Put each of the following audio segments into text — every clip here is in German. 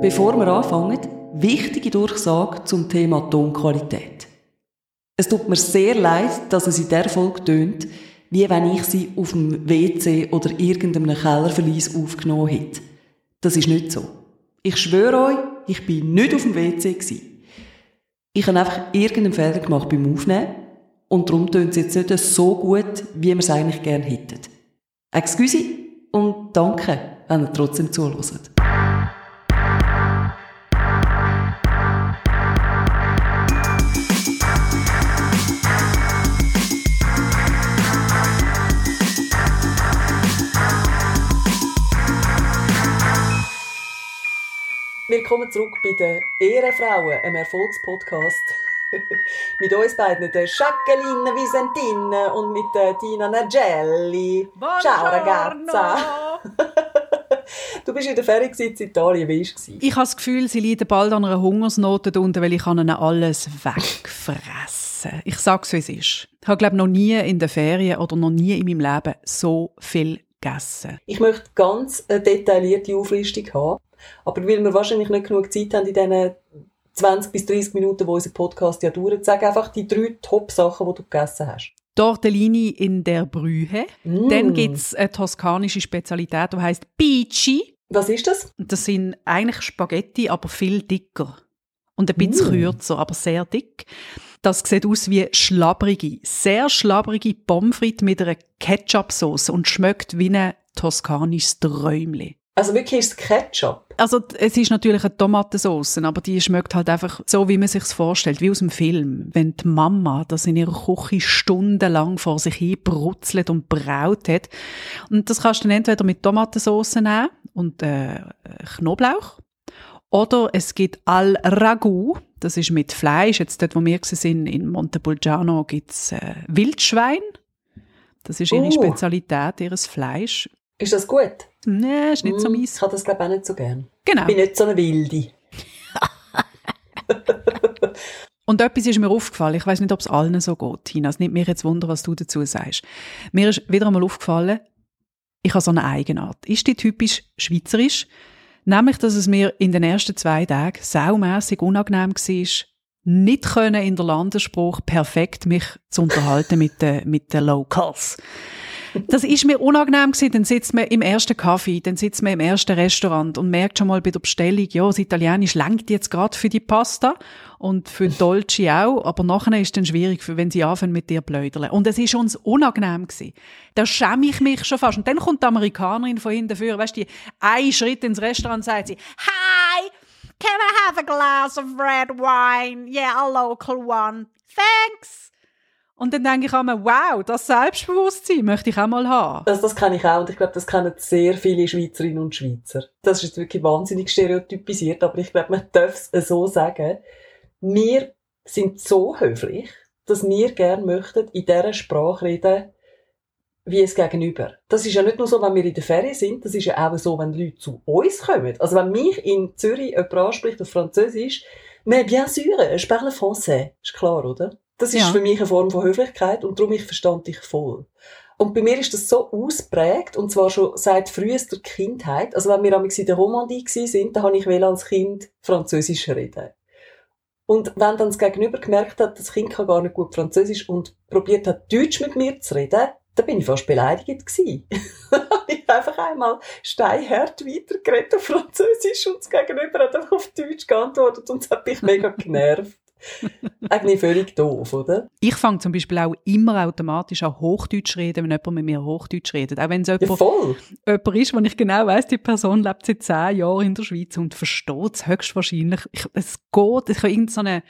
Bevor wir anfangen, wichtige Durchsage zum Thema Tonqualität. Es tut mir sehr leid, dass es in dieser Folge tönt, wie wenn ich sie auf dem WC oder irgendeinem Kellerverlies aufgenommen hätte. Das ist nicht so. Ich schwöre euch, ich bin nicht auf dem WC gewesen. Ich habe einfach irgendeinen Fehler gemacht beim Aufnehmen und darum tönt es jetzt nicht so gut, wie wir es eigentlich gerne hätten. Excuse danke, wenn ihr trotzdem zuhört. Willkommen zurück bei den Ehrenfrauen, einem Erfolgspodcast. mit uns beiden, der Jacqueline Visentine und mit der Tina Nagelli. Buongiorno. Ciao ragazza. du bist in der Ferien in Italien, wie war es? Ich habe das Gefühl, sie leiden bald an einer Hungersnot darunter, weil ich ihnen alles wegfressen Ich sage es, wie es ist. Ich habe, glaube noch nie in der Ferien oder noch nie in meinem Leben so viel gegessen. Ich möchte ganz eine detaillierte Auflistung haben. Aber weil wir wahrscheinlich nicht genug Zeit haben in diesen 20 bis 30 Minuten, wo unser Podcast ja dauert, sag einfach die drei Top-Sachen, die du gegessen hast. Tortellini in der Brühe. Mm. Dann gibt es eine toskanische Spezialität, die heißt Pici. Was ist das? Das sind eigentlich Spaghetti, aber viel dicker. Und ein bisschen Mm. kürzer, aber sehr dick. Das sieht aus wie schlabbrige, sehr schlabbrige Pommes frites mit einer Ketchup-Sauce und schmeckt wie ein toskanisches Träumchen. Also wirklich ist es Ketchup. Also es ist natürlich eine Tomatensauce, aber die schmeckt halt einfach so, wie man sich's vorstellt, wie aus dem Film. Wenn die Mama das in ihrer Küche stundenlang vor sich hin brutzelt und braut hat. Und das kannst du dann entweder mit Tomatensauce nehmen und äh, Knoblauch. Oder es gibt Al Ragu, das ist mit Fleisch. Jetzt dort, wo wir sind, in Montepulciano, gibt's äh, Wildschwein. Das ist ihre Oh. Spezialität, ihres Fleisch. Ist das gut? Nee, ist nicht so Mm, meins. Ich habe das glaube ich auch nicht so gern. Genau. Ich bin nicht so eine Wilde. Und etwas ist mir aufgefallen, ich weiß nicht, ob es allen so geht, Tina, es nimmt mich jetzt Wunder, was du dazu sagst. Mir ist wieder einmal aufgefallen, ich habe so eine Eigenart. Ist die typisch schweizerisch? Nämlich, dass es mir in den ersten zwei Tagen saumässig unangenehm war, nicht können in der Landesspruch perfekt mich zu unterhalten mit den, mit den Locals. Das ist mir unangenehm gewesen. Dann sitzt man im ersten Kaffee, dann sitzt man im ersten Restaurant und merkt schon mal bei der Bestellung, ja, das Italienisch langt jetzt gerade für die Pasta und für die Dolce auch, aber nachher ist es dann schwierig, wenn sie anfangen mit dir blödeln. Und es ist uns unangenehm gewesen. Da schäme ich mich schon fast. Und dann kommt die Amerikanerin von hinten dafür, weißt du, die einen Schritt ins Restaurant sagt sie, Hi, can I have a glass of red wine? Yeah, a local one. Thanks. Und dann denke ich immer, wow, das Selbstbewusstsein möchte ich auch mal haben. Das, das kenne ich auch und ich glaube, das kennen sehr viele Schweizerinnen und Schweizer. Das ist wirklich wahnsinnig stereotypisiert, aber ich glaube, man darf es so sagen. Wir sind so höflich, dass wir gerne möchten in dieser Sprache reden, wie es gegenüber. Das ist ja nicht nur so, wenn wir in der Ferien sind, das ist ja auch so, wenn Leute zu uns kommen. Also wenn mich in Zürich jemand anspricht auf Französisch, mais bien sûr, je parle français. Ist klar, oder? Das ist Ja. für mich eine Form von Höflichkeit und darum ich verstand dich voll. Und bei mir ist das so ausprägt, und zwar schon seit frühester Kindheit. Also wenn wir damals in der Romandie sind, da habe ich als Kind Französisch reden. Und wenn dann das Gegenüber gemerkt hat, das Kind kann gar nicht gut Französisch und probiert hat, Deutsch mit mir zu reden, da bin ich fast beleidigt gsi. ich habe einfach einmal steinhart weitergeredet auf Französisch und das Gegenüber hat einfach auf Deutsch geantwortet und es hat mich mega genervt. Eigentlich völlig doof, oder? Ich fange zum Beispiel auch immer automatisch an Hochdeutsch reden, wenn jemand mit mir Hochdeutsch redet. Auch wenn es Ja, jemand, voll. jemand ist, wo ich genau weiss, die Person lebt seit zehn Jahren in der Schweiz und versteht es höchstwahrscheinlich. Ich, es geht, ich habe irgendeinen so eine,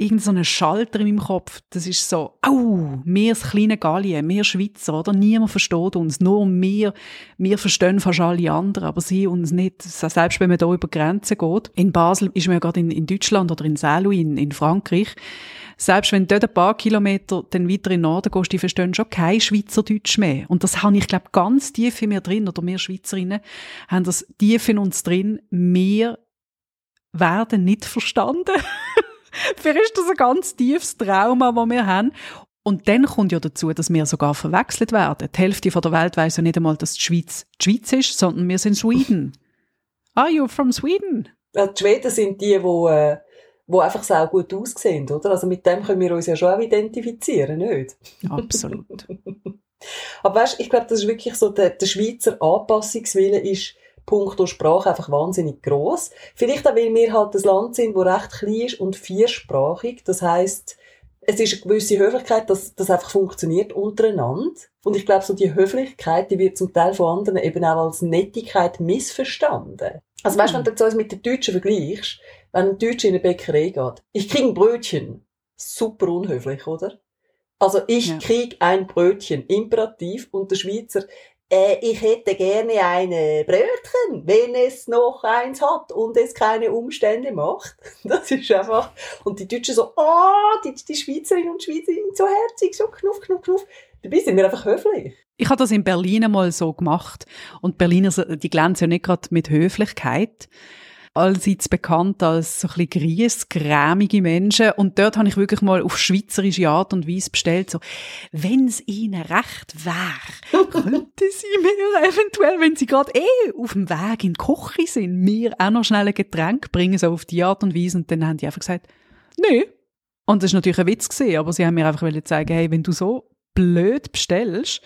irgend so einen Schalter in meinem Kopf. Das ist so, au, wir das kleine Gallien, wir Schweizer, oder? Niemand versteht uns, nur wir, wir verstehen fast alle anderen, aber sie uns nicht. Selbst wenn man da über Grenzen geht. In Basel ist man ja gerade in, in Deutschland oder in Saarlouis in, in Frankreich. Selbst wenn du dort ein paar Kilometer dann weiter in den Norden gehst, die verstehen schon kein Schweizerdeutsch mehr. Und das habe ich, glaube ganz tief in mir drin, oder wir Schweizerinnen haben das tief in uns drin. Wir werden nicht verstanden. Vielleicht ist das ein ganz tiefes Trauma, das wir haben. Und dann kommt ja dazu, dass wir sogar verwechselt werden. Die Hälfte von der Welt weiß ja nicht einmal, dass die Schweiz die Schweiz ist, sondern wir sind Sweden. Are you from Sweden? Ja, die Schweden sind die, die, äh, die einfach sehr gut aussehen, oder? Also mit dem können wir uns ja schon auch identifizieren, nicht? Absolut. Aber weißt, ich glaube, das ist wirklich so, der, der Schweizer Anpassungswille ist puncto Sprache einfach wahnsinnig groß. Vielleicht auch, weil wir halt das Land sind, wo recht klein ist und viersprachig. Das heißt, es ist eine gewisse Höflichkeit, dass das einfach funktioniert untereinander. Und ich glaube, so die Höflichkeit, die wird zum Teil von anderen eben auch als Nettigkeit missverstanden. Also weißt, wenn du jetzt mit den Deutschen vergleichst, wenn ein Deutscher in eine Bäckerei geht, ich krieg ein Brötchen. Super unhöflich, oder? Also ich ja. krieg ein Brötchen, imperativ, und der Schweizer, äh, ich hätte gerne eine Brötchen, wenn es noch eins hat und es keine Umstände macht. Das ist einfach, und die Deutschen so, ah, oh, die, die Schweizerinnen und Schweizer sind so herzig, so knuff, knuff, knuff. Dabei sind wir einfach höflich. Ich habe das in Berlin einmal so gemacht. Und Berliner, die glänzen ja nicht gerade mit Höflichkeit allseits bekannt als so ein bisschen griesgrämige Menschen. Und dort habe ich wirklich mal auf schweizerische Art und Weise bestellt, so, wenn es ihnen recht wäre, könnten sie mir eventuell, wenn sie gerade eh auf dem Weg in die Küche sind, mir auch noch schnell ein Getränk bringen, so auf die Art und Weise. Und dann haben die einfach gesagt, nö. Und das ist natürlich ein Witz gesehen, aber sie haben mir einfach zeigen, hey, wenn du so blöd bestellst,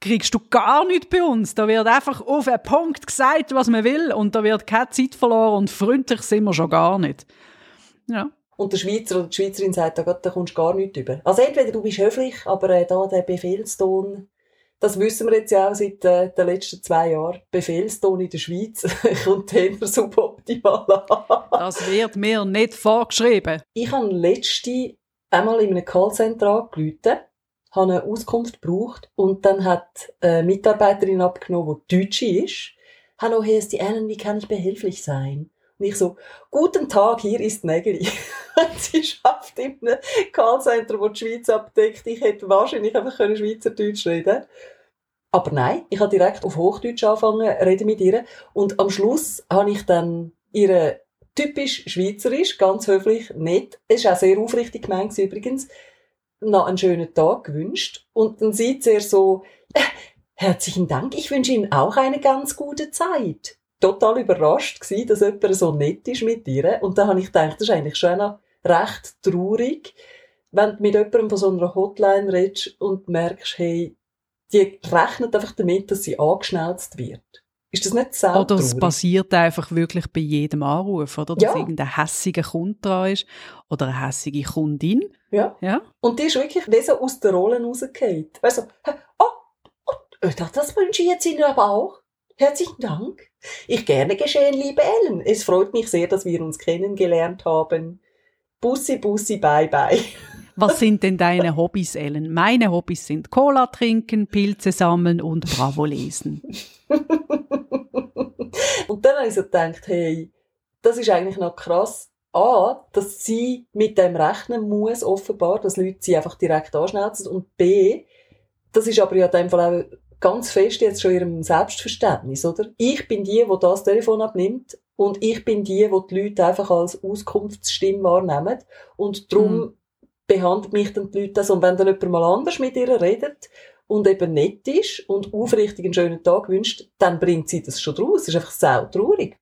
kriegst du gar nichts bei uns. Da wird einfach auf einen Punkt gesagt, was man will und da wird keine Zeit verloren und freundlich sind wir schon gar nicht. Ja. Und der Schweizer oder die Schweizerin sagt, da, da kommst du gar nichts über. Also entweder du bist höflich, aber äh, da der Befehlston, das wissen wir jetzt ja auch seit äh, den letzten zwei Jahren. Befehlston in der Schweiz kommt eher suboptimal an. Das wird mir nicht vorgeschrieben. Ich habe letzte einmal in einem Callcenter angerufen habe eine Auskunft gebraucht und dann hat eine Mitarbeiterin abgenommen, die Deutsche ist. Hallo, hier ist die Ellen, wie kann ich behilflich sein? Und ich so, guten Tag, hier ist Nägeli. sie schafft in einem Callcenter, wo die Schweiz abdeckt. Ich hätte wahrscheinlich einfach können Schweizerdeutsch reden Aber nein, ich habe direkt auf Hochdeutsch angefangen, reden mit ihr. Und am Schluss habe ich dann ihre typisch schweizerisch, ganz höflich, nett, es war auch sehr aufrichtig gemeint übrigens, noch einen schönen Tag gewünscht und dann sieht er so, äh, herzlichen Dank, ich wünsche Ihnen auch eine ganz gute Zeit. Total überrascht gsi, dass jemand so nett ist mit dir und da habe ich gedacht, das ist eigentlich schon recht traurig, wenn du mit jemandem von so einer Hotline redest und merkst, hey, die rechnet einfach damit, dass sie angeschnauzt wird. Ist das nicht sehr Oder es passiert einfach wirklich bei jedem Anruf, oder? Dass ja. irgendein hässiger Kunde dran ist oder eine hässige Kundin. Ja. ja. Und die ist wirklich wie so aus der Rolle rausgefallen. Also, oh, oh, das wünsche ich jetzt Ihnen aber auch. Herzlichen Dank. Ich gerne geschehen, liebe Ellen. Es freut mich sehr, dass wir uns kennengelernt haben. Bussi, Bussi, bye, bye. Was sind denn deine Hobbys, Ellen? Meine Hobbys sind Cola trinken, Pilze sammeln und Bravo lesen. und dann habe ich so gedacht, hey, das ist eigentlich noch krass. A, dass sie mit dem rechnen muss, offenbar, dass Leute sie einfach direkt anschnauzen. Und B, das ist aber ja in dem Fall auch ganz fest jetzt schon ihrem Selbstverständnis, oder? Ich bin die, wo das Telefon abnimmt und ich bin die, wo die Leute einfach als Auskunftsstimme wahrnehmen und darum mm. behandelt mich dann die Leute das und wenn dann jemand mal anders mit ihr redet und eben nett ist und aufrichtig einen schönen Tag wünscht, dann bringt sie das schon draus. Das ist einfach sau traurig.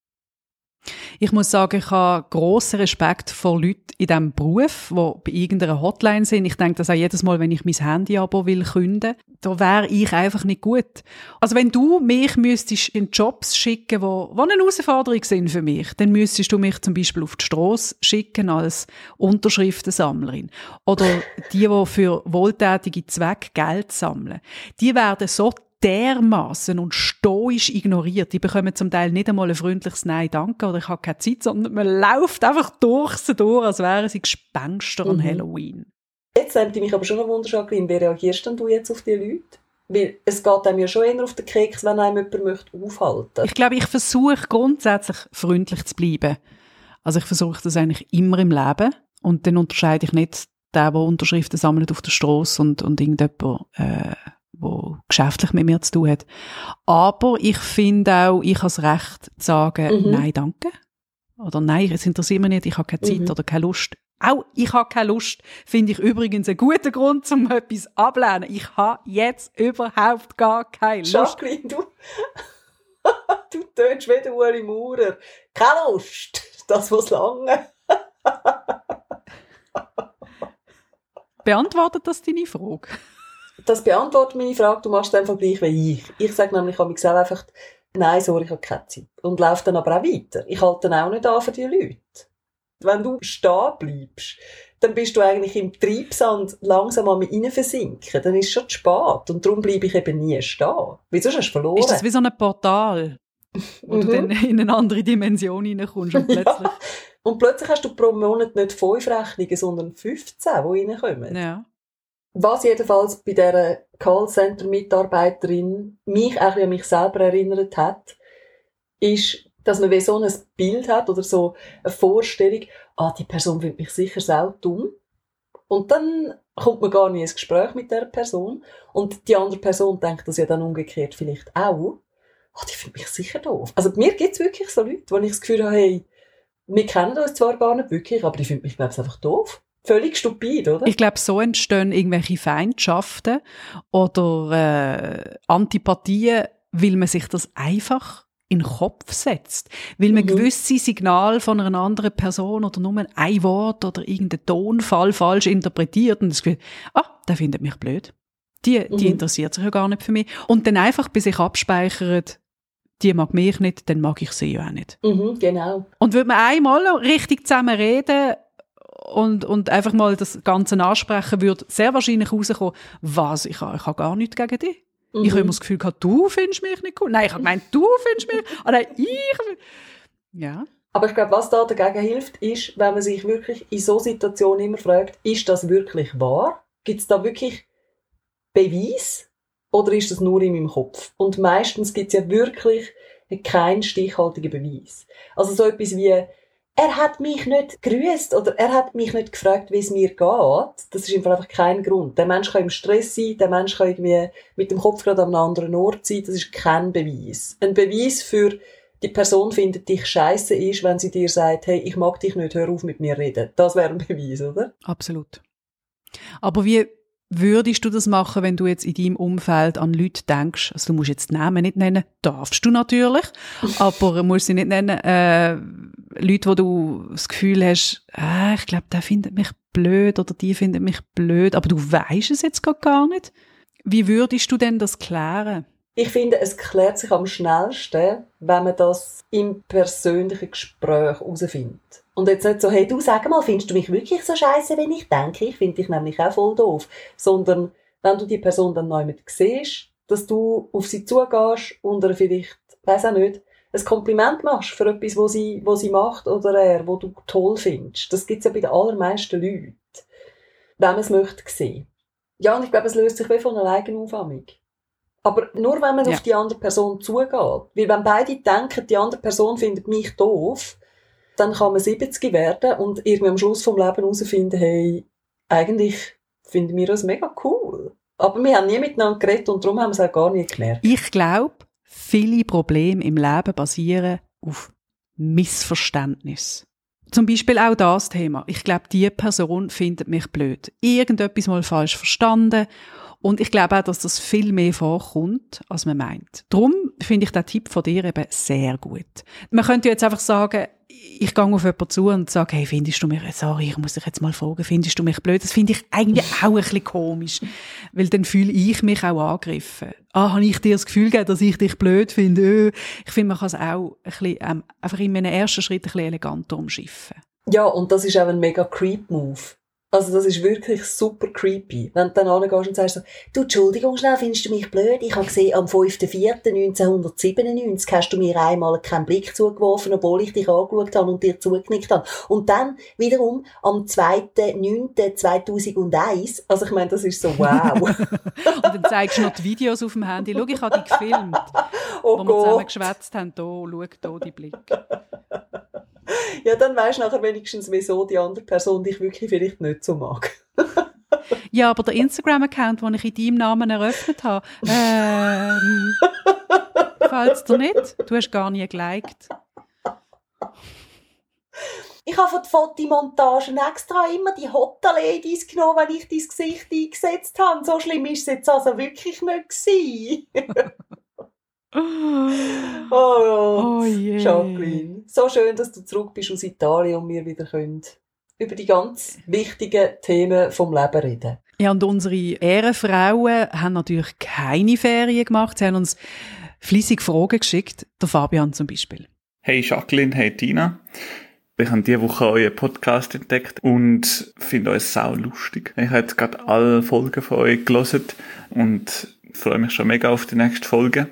Ich muss sagen, ich habe grossen Respekt vor Leuten in diesem Beruf, die bei irgendeiner Hotline sind. Ich denke das auch jedes Mal, wenn ich mein Handy-Abo will künden, da wäre ich einfach nicht gut. Also wenn du mich müsstest in Jobs schicken, wo eine Herausforderung sind für mich, dann müsstest du mich zum Beispiel auf die Strasse schicken als Unterschriftensammlerin. Oder die, die für wohltätige Zwecke Geld sammeln. Die werden so dermaßen und stoisch ignoriert. Die bekommen zum Teil nicht einmal ein freundliches Nein, danke oder ich habe keine Zeit, sondern man läuft einfach durch sie durch, als wären sie Gespenster mhm. an Halloween. Jetzt nimmt mich aber schon noch Wunder, Jacqueline, wie reagierst denn du jetzt auf die Leute? Weil es geht einem ja schon eher auf den Keks, wenn einem jemand möchte aufhalten Ich glaube, ich versuche grundsätzlich freundlich zu bleiben. Also ich versuche das eigentlich immer im Leben und dann unterscheide ich nicht den, der Unterschriften sammelt auf der Straße und, und irgendjemand äh, wo geschäftlich mit mir zu tun hat. Aber ich finde auch, ich habe das Recht zu sagen, mhm. nein, danke. Oder nein, es interessiert mich nicht, ich habe keine Zeit mhm. oder keine Lust. Auch ich habe keine Lust, finde ich übrigens einen guten Grund, um etwas ablehnen. Ich habe jetzt überhaupt gar keine Lust. Jacqueline, du, du tönst wie der Uli Maurer. Keine Lust, das muss lange. Beantwortet das deine Frage? Das beantwortet meine Frage. Du machst einfach gleich wie ich. Ich sage nämlich ich sage einfach, nein, sorry, ich habe keine Zeit. Und laufe dann aber auch weiter. Ich halte dann auch nicht an für die Leute. Wenn du stehen bleibst, dann bist du eigentlich im Treibsand langsam am rein versinken. Dann ist es schon zu spät. Und darum bleibe ich eben nie stehen. Wieso hast du verloren? Ist das wie so ein Portal, wo du dann in eine andere Dimension reinkommst und plötzlich... Ja. Und plötzlich hast du pro Monat nicht fünf Rechnungen, sondern 15, die reinkommen. Ja. Was jedenfalls bei dieser Callcenter-Mitarbeiterin mich auch an mich selber erinnert hat, ist, dass man wie so ein Bild hat oder so eine Vorstellung, ah, die Person findet mich sicher sau dumm. Und dann kommt man gar nicht ins Gespräch mit der Person. Und die andere Person denkt das ja dann umgekehrt vielleicht auch. Ah, die findet mich sicher doof. Also mir gibt es wirklich so Leute, wo ich das Gefühl habe, hey, wir kennen uns zwar gar nicht wirklich, aber die finden mich, glaube ich, einfach doof. Völlig stupid, oder? Ich glaube, so entstehen irgendwelche Feindschaften oder äh, Antipathien, weil man sich das einfach in den Kopf setzt. Weil man mhm. gewisse Signale von einer anderen Person oder nur ein Wort oder irgendeinen Tonfall falsch interpretiert und das Gefühl, ah, der findet mich blöd. Die, die mhm. interessiert sich ja gar nicht für mich. Und dann einfach bei sich abspeichert, die mag mich nicht, dann mag ich sie ja auch nicht. Mhm, genau. Und würde man einmal richtig zusammen reden und, und einfach mal das Ganze ansprechen, würde sehr wahrscheinlich rauskommen, was, ich habe, ich habe gar nichts gegen dich. Mhm. Ich habe immer das Gefühl gehabt, du findest mich nicht cool. Nein, ich habe gemeint, du findest mich, oder ah, ich. Ja. Aber ich glaube, was da dagegen hilft, ist, wenn man sich wirklich in so Situationen immer fragt, ist das wirklich wahr? Gibt es da wirklich Beweis? Oder ist das nur in meinem Kopf? Und meistens gibt es ja wirklich keinen stichhaltigen Beweis. Also so etwas wie, er hat mich nicht grüßt oder er hat mich nicht gefragt, wie es mir geht. Das ist einfach kein Grund. Der Mensch kann im Stress sein, der Mensch kann irgendwie mit dem Kopf gerade an einem anderen Ort sein. Das ist kein Beweis. Ein Beweis für die Person findet dich scheiße ist, wenn sie dir sagt, hey, ich mag dich nicht, hör auf mit mir reden. Das wäre ein Beweis, oder? Absolut. Aber wie Würdest du das machen, wenn du jetzt in deinem Umfeld an Leute denkst? Also du musst jetzt Namen nicht nennen, darfst du natürlich, aber musst sie nicht nennen. Äh, Leute, wo du das Gefühl hast, äh, ich glaube, der findet mich blöd oder die findet mich blöd, aber du weißt es jetzt gar nicht. Wie würdest du denn das klären? Ich finde, es klärt sich am schnellsten, wenn man das im persönlichen Gespräch herausfindet. Und jetzt nicht so, hey, du sag mal, findest du mich wirklich so scheiße, wenn ich denke? Ich finde dich nämlich auch voll doof. Sondern, wenn du die Person dann neu mit siehst, dass du auf sie zugehst und ihr vielleicht, weiß auch nicht, ein Kompliment machst für etwas, was sie, was sie macht oder er, wo du toll findest. Das gibt's ja bei den allermeisten Leuten. Wenn man es möchte sehen. Ja, und ich glaube, es löst sich wie von alleine auf. Aber nur wenn man ja. auf die andere Person zugeht. Weil wenn beide denken, die andere Person findet mich doof, dann kann man 70 werden und irgendwie am Schluss vom Leben herausfinden, hey, eigentlich finden wir das mega cool. Aber wir haben nie miteinander geredet und darum haben wir es auch gar nicht gemerkt. Ich glaube, viele Probleme im Leben basieren auf Missverständnis. Zum Beispiel auch das Thema. Ich glaube, die Person findet mich blöd. Irgendetwas mal falsch verstanden und ich glaube auch, dass das viel mehr vorkommt, als man meint. Darum finde ich den Tipp von dir eben sehr gut. Man könnte jetzt einfach sagen, ich gehe auf jemanden zu und sage, hey, findest du mich, sorry, ich muss dich jetzt mal fragen, findest du mich blöd? Das finde ich eigentlich auch ein bisschen komisch, weil dann fühle ich mich auch angegriffen. Ah, habe ich dir das Gefühl gegeben, dass ich dich blöd finde? Ich finde, man kann es auch ein bisschen, ähm, einfach in einem ersten Schritt ein bisschen eleganter umschiffen. Ja, und das ist auch ein mega Creep-Move. Also das ist wirklich super creepy. Wenn du dann angehst und sagst so, du, Entschuldigung schnell, findest du mich blöd? Ich habe gesehen, am 5.4.1997 hast du mir einmal keinen Blick zugeworfen, obwohl ich dich angeschaut habe und dir zugeknickt habe. Und dann wiederum am 2.9.2001, also ich meine, das ist so wow. und dann zeigst du noch die Videos auf dem Handy. Schau, ich habe die gefilmt, oh wo Gott. wir zusammen geschwätzt haben. Da, schau, da die Blick ja, dann weisst du nachher wenigstens, wieso die andere Person dich wirklich vielleicht nicht so mag. ja, aber der Instagram-Account, den ich in deinem Namen eröffnet habe, ähm, gefällt dir nicht? Du hast gar nie geliked. Ich habe für die Fotomontagen extra immer die Hotta Ladies genommen, wenn ich dein Gesicht eingesetzt habe. So schlimm ist es jetzt also wirklich nicht oh. Jacqueline. So schön, dass du zurück bist aus Italien und wir wieder können über die ganz wichtigen Themen vom Leben reden. Ja, und unsere Ehrenfrauen haben natürlich keine Ferien gemacht. Sie haben uns fließig Fragen geschickt. Der Fabian zum Beispiel. Hey Jacqueline, hey Tina. Ich habe diese Woche euren Podcast entdeckt und finde euch sau lustig. Ich habe jetzt gerade alle Folgen von euch gelesen und freue mich schon mega auf die nächste Folge.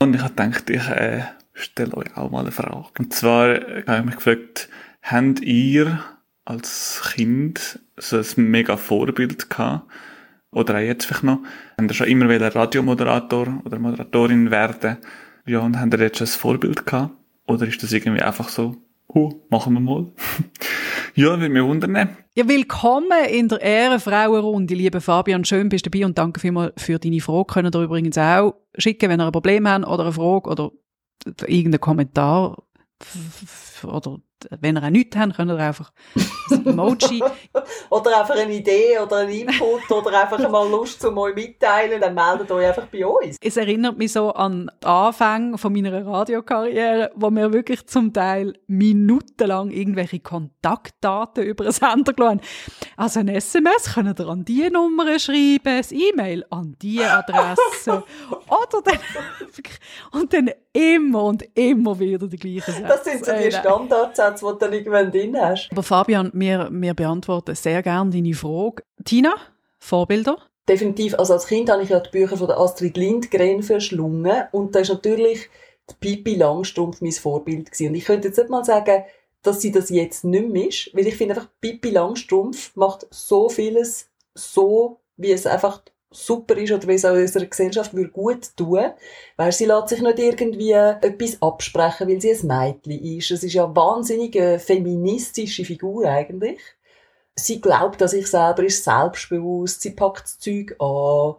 Und ich habe gedacht, ich äh, stelle euch auch mal eine Frage. Und zwar äh, habe ich mich gefragt, habt ihr als Kind so ein mega Vorbild gehabt? Oder auch jetzt vielleicht noch? Habt ihr schon immer wieder Radiomoderator oder Moderatorin werden? Ja, und habt ihr jetzt schon ein Vorbild gehabt? Oder ist das irgendwie einfach so, huh, machen wir mal? ja, würde mich wundern. Ja, willkommen in der Ehrenfrauenrunde, liebe Fabian. Schön bist du dabei und danke vielmals für deine Frage. Könnt ihr übrigens auch schicken, wenn ihr ein Problem habt oder eine Frage oder irgendeinen Kommentar oder wenn ihr auch nichts habt, könnt ihr einfach ein Emoji. oder einfach eine Idee oder einen Input oder einfach mal Lust zu euch mitteilen, dann meldet euch einfach bei uns. Es erinnert mich so an die Anfänge von meiner Radiokarriere, wo wir wirklich zum Teil minutenlang irgendwelche Kontaktdaten über einen Sender gelassen. Also ein SMS könnt ihr an diese Nummer schreiben, ein E-Mail an diese Adresse. Oder dann, und dann immer und immer wieder die gleichen Sätze. Das sind so die Standardsätze, die du dann irgendwann drin hast. Aber Fabian, wir, wir beantworten sehr gerne deine Frage. Tina, Vorbilder? Definitiv. Also als Kind habe ich ja die Bücher von der Astrid Lindgren verschlungen und da ist natürlich die Pippi Langstrumpf mein Vorbild gewesen. Und ich könnte jetzt nicht mal sagen, dass sie das jetzt nicht mehr ist, weil ich finde einfach, Pippi Langstrumpf macht so vieles so, wie es einfach super ist oder wie es auch unserer Gesellschaft würde gut tun, weil sie lässt sich nicht irgendwie etwas absprechen, weil sie ein Mädchen ist. Es ist ja eine wahnsinnig äh, feministische Figur eigentlich. Sie glaubt an sich selber, ist selbstbewusst, sie packt das Zeug an,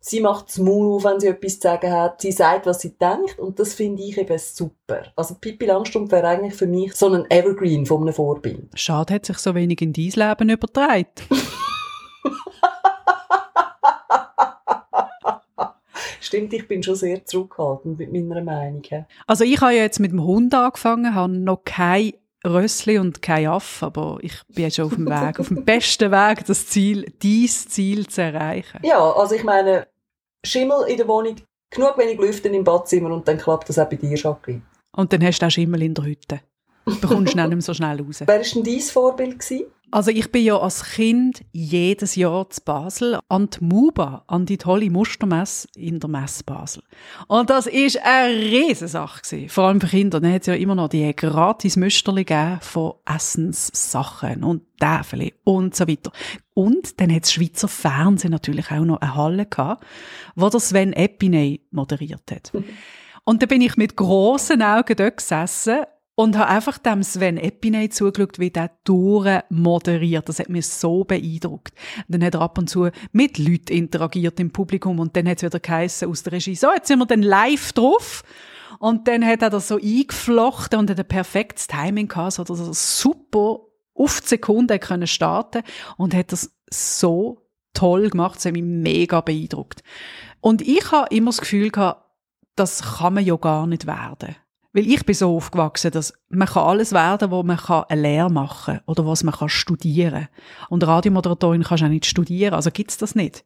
sie macht das Maul auf, wenn sie etwas zu sagen hat, sie sagt, was sie denkt und das finde ich eben super. Also Pippi Langstrumpf wäre eigentlich für mich so ein Evergreen von einem Vorbild. Schade, hat sich so wenig in dein Leben übertragen. Stimmt, ich bin schon sehr zurückhaltend mit meiner Meinung. Also ich habe ja jetzt mit dem Hund angefangen, habe noch kein Rössli und kein Aff, aber ich bin jetzt schon auf dem Weg, auf dem besten Weg, das Ziel, dies Ziel zu erreichen. Ja, also ich meine, Schimmel in der Wohnung, genug wenig Lüften im Badzimmer und dann klappt das auch bei dir, Jacqueline. Und dann hast du auch Schimmel in der Hütte. Du bekommst nicht mehr so schnell raus. Wer war denn dein Vorbild? Gewesen? Also ich bin ja als Kind jedes Jahr zu Basel an die MUBA, an die tolle Mustermesse in der Messe Basel. Und das ist eine Riesensache gewesen. Vor allem für Kinder. Dann hat es ja immer noch die gratis Müsterli von Essenssachen und Täfeli und so weiter. Und dann hat das Schweizer Fernsehen natürlich auch noch eine Halle gehabt, wo der Sven Epiney moderiert hat. Und da bin ich mit grossen Augen dort gesessen und habe einfach dem Sven Epiney zugeschaut, wie der Touren moderiert. Das hat mich so beeindruckt. Und dann hat er ab und zu mit Leuten interagiert im Publikum und dann hat es wieder geheissen aus der Regie, so, jetzt sind wir dann live drauf. Und dann hat er das so eingeflochten und hat ein perfektes Timing gehabt, so dass er super auf die Sekunde können starten und hat das so toll gemacht. Das hat mich mega beeindruckt. Und ich habe immer das Gefühl gehabt, das kann man ja gar nicht werden. Weil ich bin so aufgewachsen, dass man kann alles werden, wo man kann eine Lehre machen kann oder was man kann studieren. Und Radiomoderatorin kannst du auch nicht studieren, also gibt's das nicht.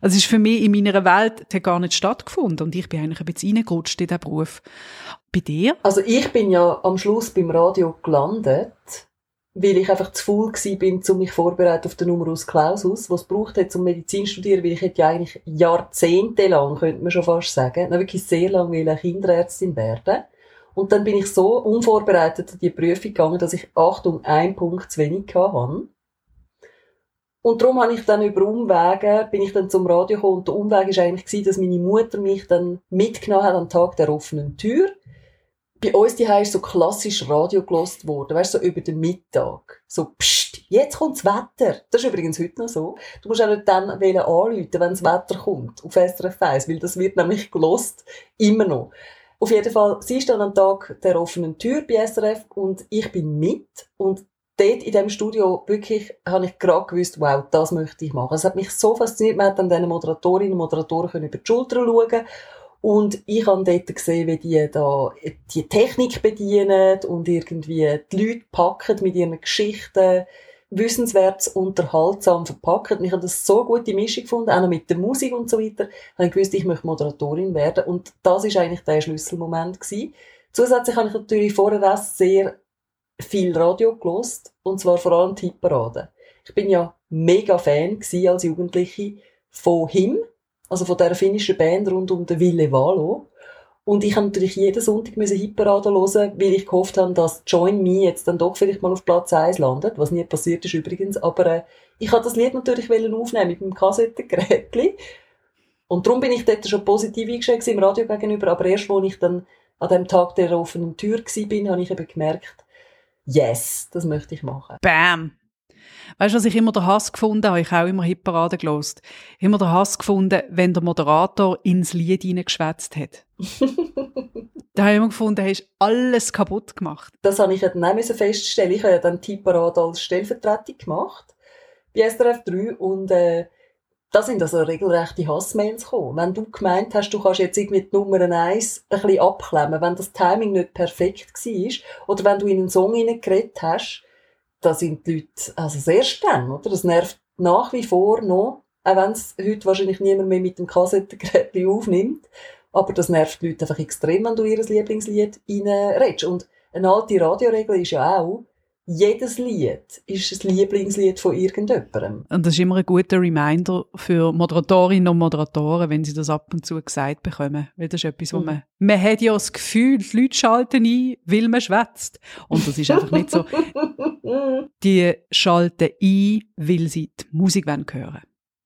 Also es ist für mich in meiner Welt hat gar nicht stattgefunden und ich bin eigentlich ein bisschen reingerutscht in diesen Beruf. Bei dir? Also ich bin ja am Schluss beim Radio gelandet, weil ich einfach zu faul bin, um mich vorbereiten auf den Numerus Clausus, was es braucht hat, um Medizin zu studieren, weil ich hätte ja eigentlich jahrzehntelang, könnte man schon fast sagen, wirklich sehr lange Kinderärztin werden. Und dann bin ich so unvorbereitet an die Prüfung gegangen, dass ich, Achtung, einen Punkt zu wenig hatte. Und darum habe ich dann über Umwege, bin ich dann zum Radio gekommen und der Umweg war eigentlich gewesen, dass meine Mutter mich dann mitgenommen hat am Tag der offenen Tür. Bei uns die ist so klassisch Radio gelost worden, weißt du, so über den Mittag. So, pst, jetzt kommt das Wetter. Das ist übrigens heute noch so. Du musst auch nicht dann anrufen, wenn das Wetter kommt, auf SRF 1, weil das wird nämlich gelost, immer noch. Auf jeden Fall, sie ist dann am Tag der offenen Tür bei SRF und ich bin mit. Und dort in dem Studio wirklich habe ich gerade gewusst, wow, das möchte ich machen. Es hat mich so fasziniert, man hat dann diesen Moderatorinnen und Moderatoren über die Schulter schauen. Und ich habe dort gesehen, wie die da die Technik bedienen und irgendwie die Leute packen mit ihren Geschichten, wissenswert, unterhaltsam verpackt. Ich habe das so gute Mischung gefunden, auch noch mit der Musik und so weiter. Ich habe gewusst, ich möchte Moderatorin werden. Und das ist eigentlich der Schlüsselmoment gewesen. Zusätzlich habe ich natürlich vorher auch sehr viel Radio gelost und zwar vor allem die Hitparade. Ich bin ja mega Fan als Jugendliche von Him, also von der finnischen Band rund um den Ville Valo. Und ich habe natürlich jeden Sonntag Hitparade hören, weil ich gehofft habe, dass Join Me jetzt dann doch vielleicht mal auf Platz 1 landet, was nie passiert ist übrigens. Aber äh, ich habe das Lied natürlich aufnehmen mit meinem Kassettengerät. Und darum bin ich dort schon positiv eingestellt im Radio gegenüber. Aber erst, als ich dann an dem Tag der offenen Tür war, habe ich eben gemerkt, yes, das möchte ich machen. Bam! Weißt du, was ich immer der Hass gefunden habe? Ich habe auch immer Hitparade gelost. Immer der Hass gefunden, wenn der Moderator ins Lied hineingeschwätzt hat. da habe ich immer gefunden, du hast alles kaputt gemacht. Das habe ich dann auch feststellen. Ich habe ja dann die Hitparade als Stellvertretung gemacht bei SRF 3 und äh, da sind also regelrechte Hassmails gekommen. Wenn du gemeint hast, du kannst jetzt irgendwie die Nummer 1 ein bisschen abklemmen, wenn das Timing nicht perfekt war, oder wenn du in einen Song hineingeredet hast, da sind die Leute also sehr streng, oder? Das nervt nach wie vor noch, auch wenn es heute wahrscheinlich niemand mehr mit dem Kassettengerät aufnimmt. Aber das nervt die Leute einfach extrem, wenn du ihr Lieblingslied reinredest. Und eine alte Radioregel ist ja auch, jedes Lied ist ein Lieblingslied von irgendjemandem. Und das ist immer ein guter Reminder für Moderatorinnen und Moderatoren, wenn sie das ab und zu gesagt bekommen. Weil das ist etwas, wo mhm. man, man hat ja das Gefühl, die Leute schalten ein, weil man schwätzt. Und das ist einfach nicht so. Die schalten ein, weil sie die Musik hören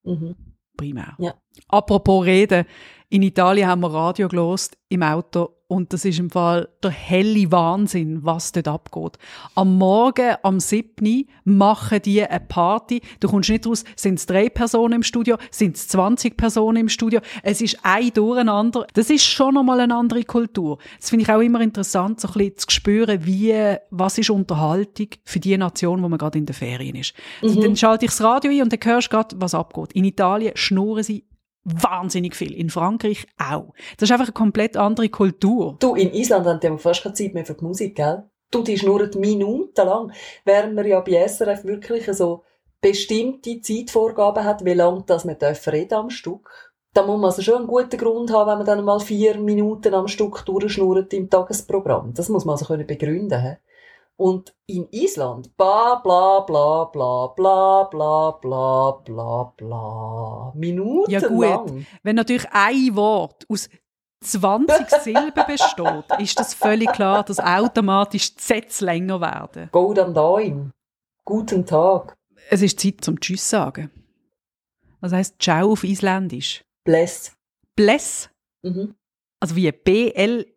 wollen. Mhm. Primär. Ja. Apropos Reden. In Italien haben wir Radio gelost im Auto und das ist im Fall der helle Wahnsinn, was dort abgeht. Am Morgen, am 7. machen die eine Party. Du kommst nicht raus, sind es drei Personen im Studio, sind es 20 Personen im Studio. Es ist ein Durcheinander. Das ist schon nochmal eine andere Kultur. Das finde ich auch immer interessant, so ein bisschen zu spüren, wie, was ist Unterhaltung für die Nation, wo man gerade in der Ferien ist. Also mhm. dann schalte ich das Radio ein und dann hörst du gerade, was abgeht. In Italien schnurren sie wahnsinnig viel. In Frankreich auch. Das ist einfach eine komplett andere Kultur. Du, in Island haben die fast keine Zeit mehr für die Musik, gell? Du, die schnurren Minuten lang. Während man ja bei SRF wirklich so bestimmte Zeitvorgaben hat, wie lange das man reden am Stück. Da muss man also schon einen guten Grund haben, wenn man dann mal vier Minuten am Stück durchschnurrt im Tagesprogramm. Das muss man also können begründen. Und in Island, bla bla bla bla bla bla bla bla bla, Minuten Ja gut, lang. wenn natürlich ein Wort aus 20 Silben besteht, ist das völlig klar, dass automatisch die Sätze länger werden. Golden Daim. Guten Tag. Es ist Zeit zum Tschüss sagen. Was heißt Ciao auf Isländisch? Bless. Bless? Mhm. Also wie B-L-E-S-S?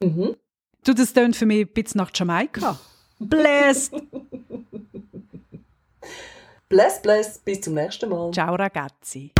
Mhm. Du, das tönt für mich ein bisschen nach Jamaika. Blessed! bless, bless. Bis zum nächsten Mal. Ciao, ragazzi.